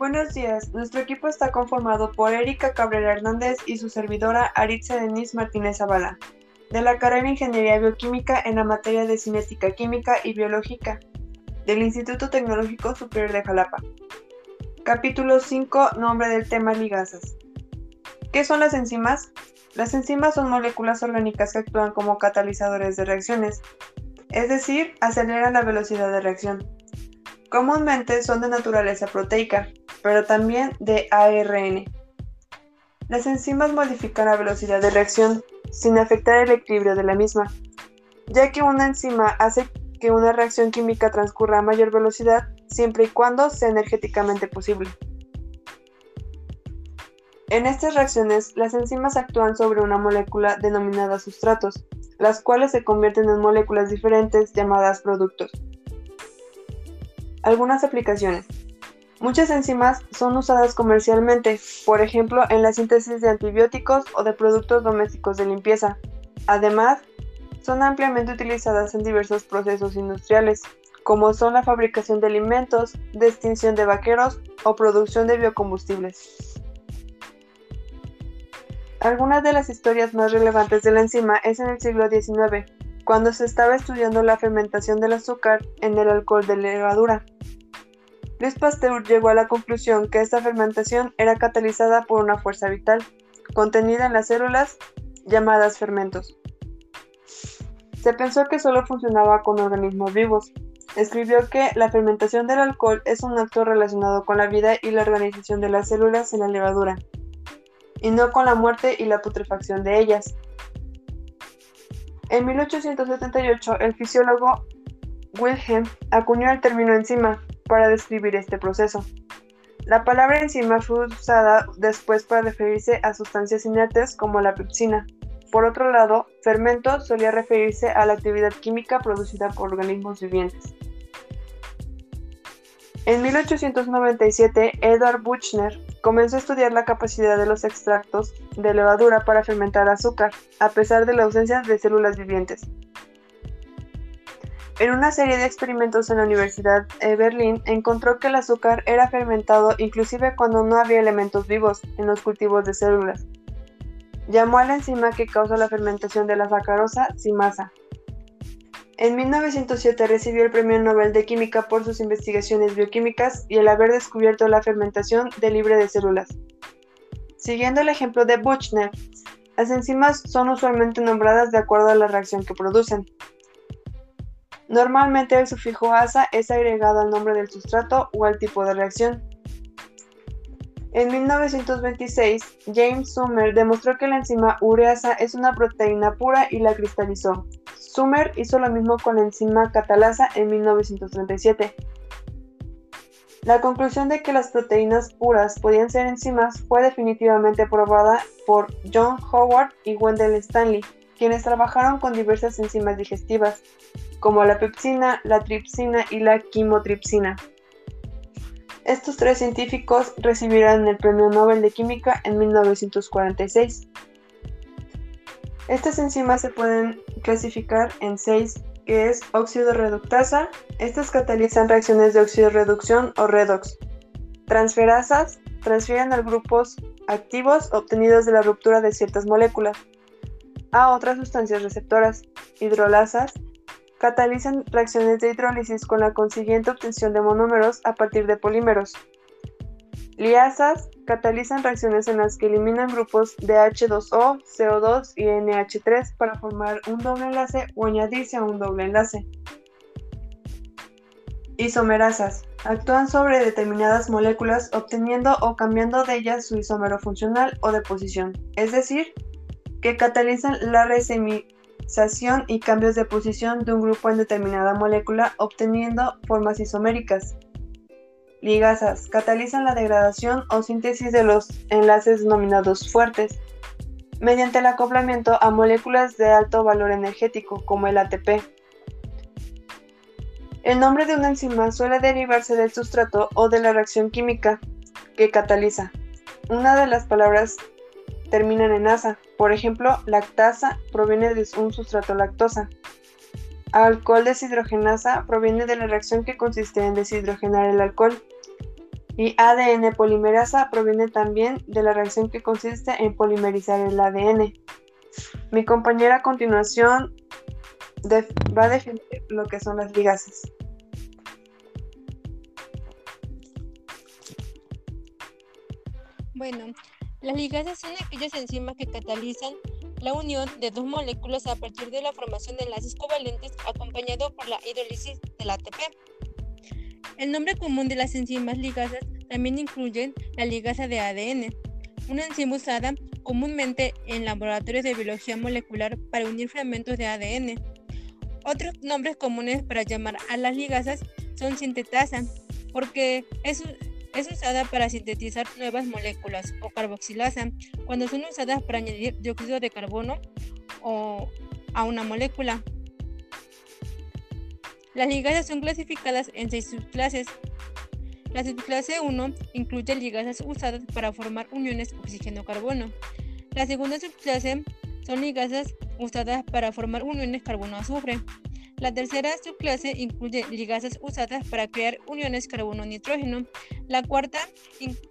Buenos días, nuestro equipo está conformado por Erika Cabrera Hernández y su servidora Aritza Denise Martínez Zavala, de la carrera de Ingeniería Bioquímica en la materia de Cinética Química y Biológica, del Instituto Tecnológico Superior de Jalapa. Capítulo 5, nombre del tema ligazas. ¿Qué son las enzimas? Las enzimas son moléculas orgánicas que actúan como catalizadores de reacciones, es decir, aceleran la velocidad de reacción. Comúnmente son de naturaleza proteica, pero también de ARN. Las enzimas modifican la velocidad de reacción sin afectar el equilibrio de la misma, ya que una enzima hace que una reacción química transcurra a mayor velocidad siempre y cuando sea energéticamente posible. En estas reacciones, las enzimas actúan sobre una molécula denominada sustratos, las cuales se convierten en moléculas diferentes llamadas productos. Algunas aplicaciones. Muchas enzimas son usadas comercialmente, por ejemplo en la síntesis de antibióticos o de productos domésticos de limpieza. Además, son ampliamente utilizadas en diversos procesos industriales, como son la fabricación de alimentos, de extinción de vaqueros o producción de biocombustibles. Algunas de las historias más relevantes de la enzima es en el siglo XIX, cuando se estaba estudiando la fermentación del azúcar en el alcohol de levadura. Luis Pasteur llegó a la conclusión que esta fermentación era catalizada por una fuerza vital, contenida en las células, llamadas fermentos. Se pensó que solo funcionaba con organismos vivos. Escribió que la fermentación del alcohol es un acto relacionado con la vida y la organización de las células en la levadura, y no con la muerte y la putrefacción de ellas. En 1878, el fisiólogo Wilhelm acuñó el término enzima, para describir este proceso. La palabra enzima fue usada después para referirse a sustancias inertes como la pepsina. Por otro lado, fermento solía referirse a la actividad química producida por organismos vivientes. En 1897, Edward Buchner comenzó a estudiar la capacidad de los extractos de levadura para fermentar azúcar, a pesar de la ausencia de células vivientes. En una serie de experimentos en la Universidad de Berlín encontró que el azúcar era fermentado inclusive cuando no había elementos vivos en los cultivos de células. Llamó a la enzima que causa la fermentación de la sacarosa simasa. En 1907 recibió el Premio Nobel de Química por sus investigaciones bioquímicas y el haber descubierto la fermentación de libre de células. Siguiendo el ejemplo de Buchner, las enzimas son usualmente nombradas de acuerdo a la reacción que producen. Normalmente el sufijo asa es agregado al nombre del sustrato o al tipo de reacción. En 1926, James Sumer demostró que la enzima ureasa es una proteína pura y la cristalizó. Sumer hizo lo mismo con la enzima catalasa en 1937. La conclusión de que las proteínas puras podían ser enzimas fue definitivamente probada por John Howard y Wendell Stanley, quienes trabajaron con diversas enzimas digestivas, como la pepsina, la tripsina y la quimotripsina. Estos tres científicos recibirán el Premio Nobel de Química en 1946. Estas enzimas se pueden clasificar en seis, que es óxido reductasa. Estas catalizan reacciones de oxidorreducción o redox. Transferasas transfieren a grupos activos obtenidos de la ruptura de ciertas moléculas a otras sustancias receptoras. Hidrolasas catalizan reacciones de hidrólisis con la consiguiente obtención de monómeros a partir de polímeros. Liasas catalizan reacciones en las que eliminan grupos de H2O, CO2 y NH3 para formar un doble enlace o añadirse a un doble enlace. Isomerasas actúan sobre determinadas moléculas obteniendo o cambiando de ellas su isómero funcional o de posición, es decir, que catalizan la y cambios de posición de un grupo en determinada molécula obteniendo formas isoméricas. Ligasas catalizan la degradación o síntesis de los enlaces denominados fuertes mediante el acoplamiento a moléculas de alto valor energético como el ATP. El nombre de una enzima suele derivarse del sustrato o de la reacción química que cataliza. Una de las palabras terminan en asa. Por ejemplo, lactasa proviene de un sustrato lactosa. Alcohol deshidrogenasa proviene de la reacción que consiste en deshidrogenar el alcohol. Y ADN polimerasa proviene también de la reacción que consiste en polimerizar el ADN. Mi compañera a continuación va a definir lo que son las ligasas. Bueno, las ligasas son aquellas enzimas que catalizan la unión de dos moléculas a partir de la formación de enlaces covalentes acompañado por la hidrólisis del ATP. El nombre común de las enzimas ligasas también incluye la ligasa de ADN, una enzima usada comúnmente en laboratorios de biología molecular para unir fragmentos de ADN. Otros nombres comunes para llamar a las ligasas son sintetasa, porque es, es usada para sintetizar nuevas moléculas, o carboxilasa, cuando son usadas para añadir dióxido de carbono o a una molécula. Las ligasas son clasificadas en seis subclases. La subclase 1 incluye ligasas usadas para formar uniones oxígeno-carbono. La segunda subclase son ligasas usadas para formar uniones carbono-azufre. La tercera subclase incluye ligasas usadas para crear uniones carbono-nitrógeno. La cuarta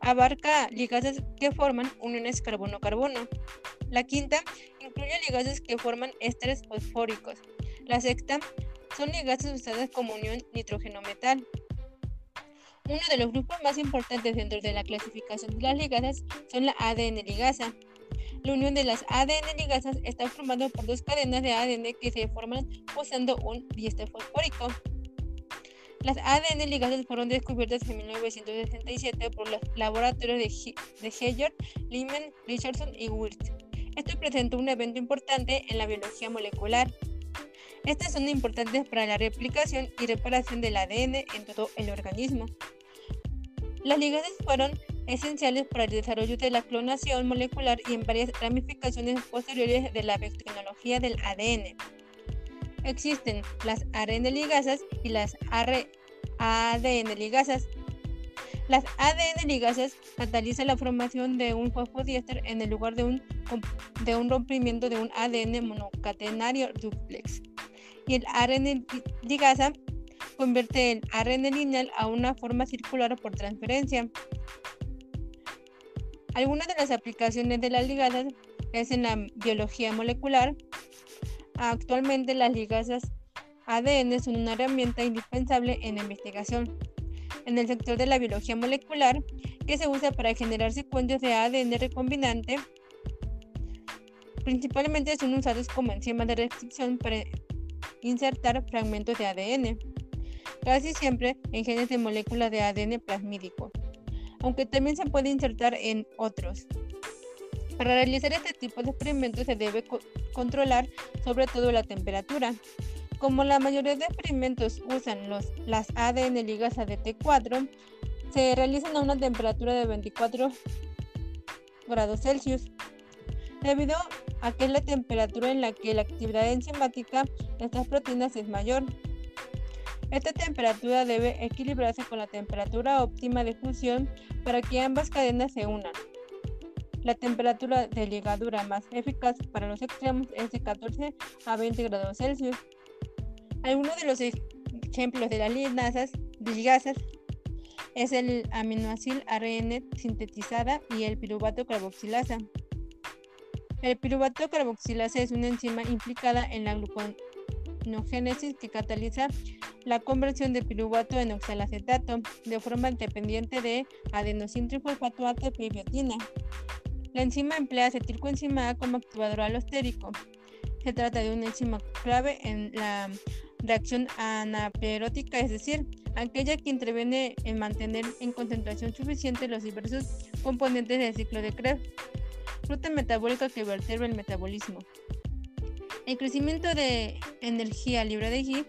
abarca ligasas que forman uniones carbono-carbono. La quinta incluye ligasas que forman ésteres fosfóricos. La sexta son ligasas usadas como unión nitrógeno-metal. Uno de los grupos más importantes dentro de la clasificación de las ligasas son la ADN ligasa. La unión de las ADN ligasas está formada por dos cadenas de ADN que se forman usando un diéster fosfórico. Las ADN ligasas fueron descubiertas en 1967 por los laboratorios de, de Heyer, Lyman, Richardson y Wirth. Esto presentó un evento importante en la biología molecular. Estas son importantes para la replicación y reparación del ADN en todo el organismo. Las ligasas fueron esenciales para el desarrollo de la clonación molecular y en varias ramificaciones posteriores de la biotecnología del ADN. Existen las ARN ligasas y las ADN ligasas. Las ADN ligasas catalizan la formación de un fosfodiéster en el lugar de un, de un rompimiento de un ADN monocatenario duplex. Y el ARN ligasa convierte el ARN lineal a una forma circular por transferencia. Algunas de las aplicaciones de las ligasas es en la biología molecular. Actualmente las ligasas ADN son una herramienta indispensable en la investigación en el sector de la biología molecular que se usa para generar secuencias de ADN recombinante. Principalmente son usados como enzimas de restricción para insertar fragmentos de ADN, casi siempre en genes de moléculas de ADN plasmídico aunque también se puede insertar en otros. Para realizar este tipo de experimentos se debe controlar sobre todo la temperatura. Como la mayoría de experimentos usan las ADN ligasa de T4, se realizan a una temperatura de 24 grados Celsius, debido a que es la temperatura en la que la actividad enzimática de estas proteínas es mayor. Esta temperatura debe equilibrarse con la temperatura óptima de fusión para que ambas cadenas se unan. La temperatura de ligadura más eficaz para los extremos es de 14 a 20 grados Celsius. Algunos de los ejemplos de las ligasas, ligasas es el aminoácido ARN sintetizada y el piruvato carboxilasa. El piruvato carboxilasa es una enzima implicada en la gluconeogénesis que cataliza la conversión de piruvato en oxalacetato de forma independiente de adenosíntrifosfato ATP y. La enzima emplea acetilcoenzima A como activador alostérico. Se trata de una enzima clave en la reacción anaplerótica, es decir, aquella que interviene en mantener en concentración suficiente los diversos componentes del ciclo de Krebs, ruta metabólica que vertebra el metabolismo. El crecimiento de energía libre de GIF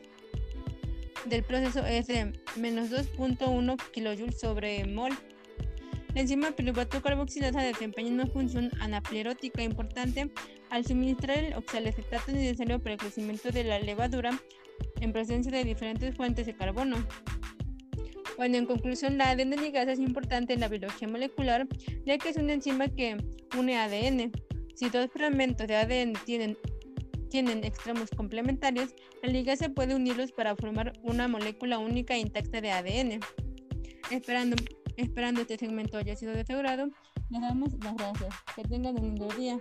del proceso es de menos 2.1 kJ sobre mol. La enzima piruvato carboxilasa desempeña una función anaplerótica importante al suministrar el oxalacetato necesario para el crecimiento de la levadura en presencia de diferentes fuentes de carbono. Bueno, en conclusión, la ADN ligasa es importante en la biología molecular, ya que es una enzima que une ADN. Si dos fragmentos de ADN tienen tienen extremos complementarios, la ligasa puede unirlos para formar una molécula única e intacta de ADN. Esperando Esperando este segmento haya sido de les damos las gracias. Que tengan un lindo día.